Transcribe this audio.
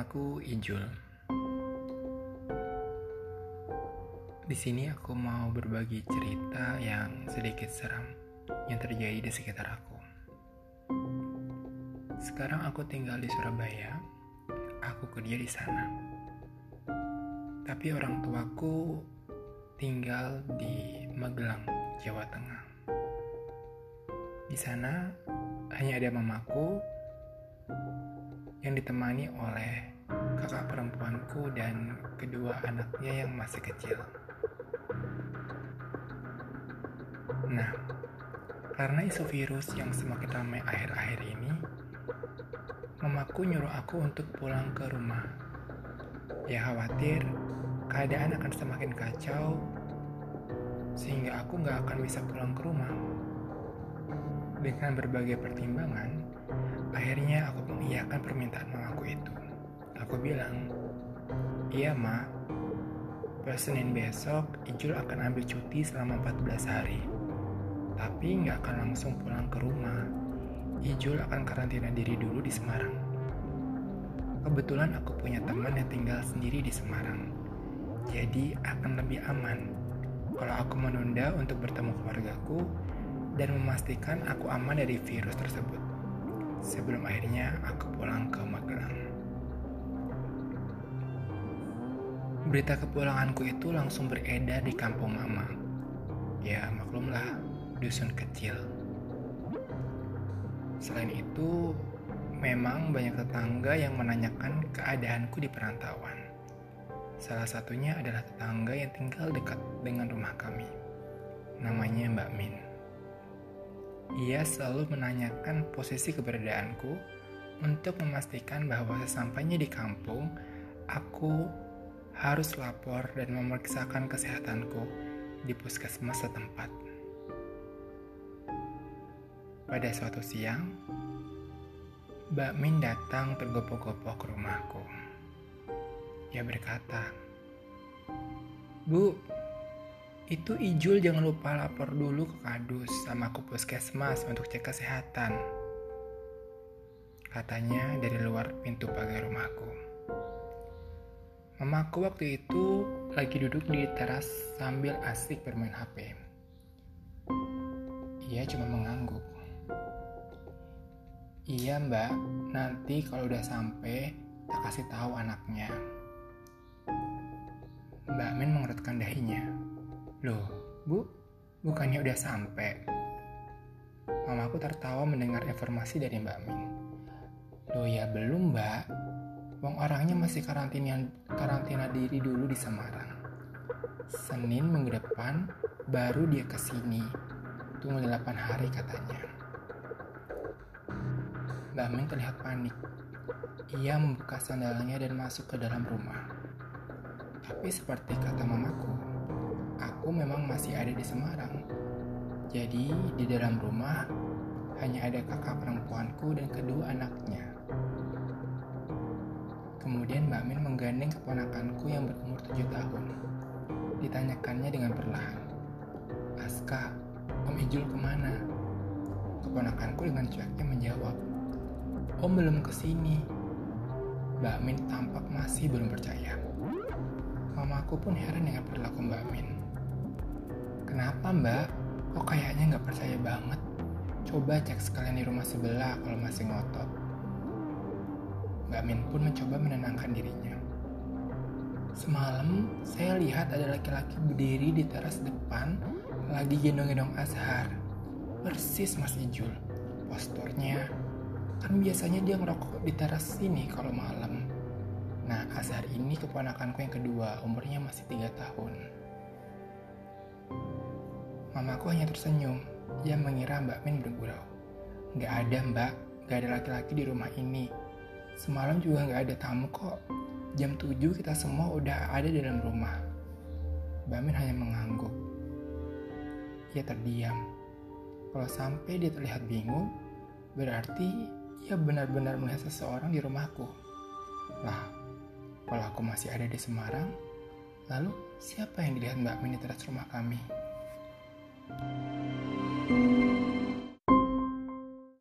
Namaku Ijul. Di sini aku mau berbagi cerita yang sedikit seram yang terjadi di sekitar aku. Sekarang aku tinggal di Surabaya. Aku kerja di sana. Tapi orang tuaku tinggal di Magelang, Jawa Tengah. Di sana hanya ada mamaku yang ditemani oleh kakak perempuanku dan kedua anaknya yang masih kecil. Nah, karena isu virus yang semakin ramai akhir-akhir ini, mamaku nyuruh aku untuk pulang ke rumah. Ya khawatir keadaan akan semakin kacau sehingga aku nggak akan bisa pulang ke rumah. Dengan berbagai pertimbangan, akhirnya aku mengiyakan permintaan mamaku itu. Aku bilang, iya mak, per Senin besok Ijul akan ambil cuti selama 14 hari. Tapi nggak akan langsung pulang ke rumah. Ijul akan karantina diri dulu di Semarang. Kebetulan aku punya teman yang tinggal sendiri di Semarang. Jadi akan lebih aman kalau aku menunda untuk bertemu keluargaku dan memastikan aku aman dari virus tersebut. Sebelum akhirnya aku pulang ke Magelang. Berita kepulanganku itu langsung beredar di kampung mama. Ya maklumlah, dusun kecil. Selain itu, memang banyak tetangga yang menanyakan keadaanku di perantauan. Salah satunya adalah tetangga yang tinggal dekat dengan rumah kami. Namanya Mbak Min. Ia selalu menanyakan posisi keberadaanku untuk memastikan bahwa sesampainya di kampung, aku harus lapor dan memeriksakan kesehatanku di puskesmas setempat. Pada suatu siang, Mbak Min datang tergopoh-gopoh ke rumahku. Ia berkata, Bu, itu Ijul jangan lupa lapor dulu ke kadus sama ke puskesmas untuk cek kesehatan. Katanya dari luar pintu pagar rumahku. Mamaku waktu itu lagi duduk di teras sambil asik bermain HP. Ia cuma mengangguk. Iya mbak, nanti kalau udah sampai, tak kasih tahu anaknya. Mbak Min mengerutkan dahinya. Loh, bu, bukannya udah sampai? Mamaku tertawa mendengar informasi dari Mbak Min. Loh ya belum mbak, Wong orangnya masih karantina, karantina diri dulu di Semarang. Senin minggu depan baru dia ke sini. Tunggu 8 hari katanya. Mbak Min terlihat panik. Ia membuka sandalnya dan masuk ke dalam rumah. Tapi seperti kata mamaku, aku memang masih ada di Semarang. Jadi di dalam rumah hanya ada kakak perempuanku dan kedua anaknya. Kemudian Mbak Min menggandeng keponakanku yang berumur tujuh tahun. Ditanyakannya dengan perlahan. Aska, Om Ijul ke mana? Keponakanku dengan cueknya menjawab, Om belum ke sini. Mbak Min tampak masih belum percaya. Mamaku pun heran dengan perilaku Mbak Kenapa mbak? Kok kayaknya nggak percaya banget? Coba cek sekalian di rumah sebelah kalau masih ngotot. Mbak Min pun mencoba menenangkan dirinya. Semalam saya lihat ada laki-laki berdiri di teras depan lagi gendong-gendong Azhar. Persis Mas Ijul. Posturnya Kan biasanya dia ngerokok di teras sini kalau malam. Nah, Azhar ini keponakanku yang kedua, umurnya masih tiga tahun. Mamaku hanya tersenyum. Dia mengira Mbak Min bergurau. Gak ada mbak, gak ada laki-laki di rumah ini. Semalam juga gak ada tamu kok. Jam 7 kita semua udah ada dalam rumah. Mbak Min hanya mengangguk. Ia terdiam. Kalau sampai dia terlihat bingung, berarti ia benar-benar melihat seseorang di rumahku. Lah, kalau aku masih ada di Semarang, lalu siapa yang dilihat Mbak Min di teras rumah kami? thank you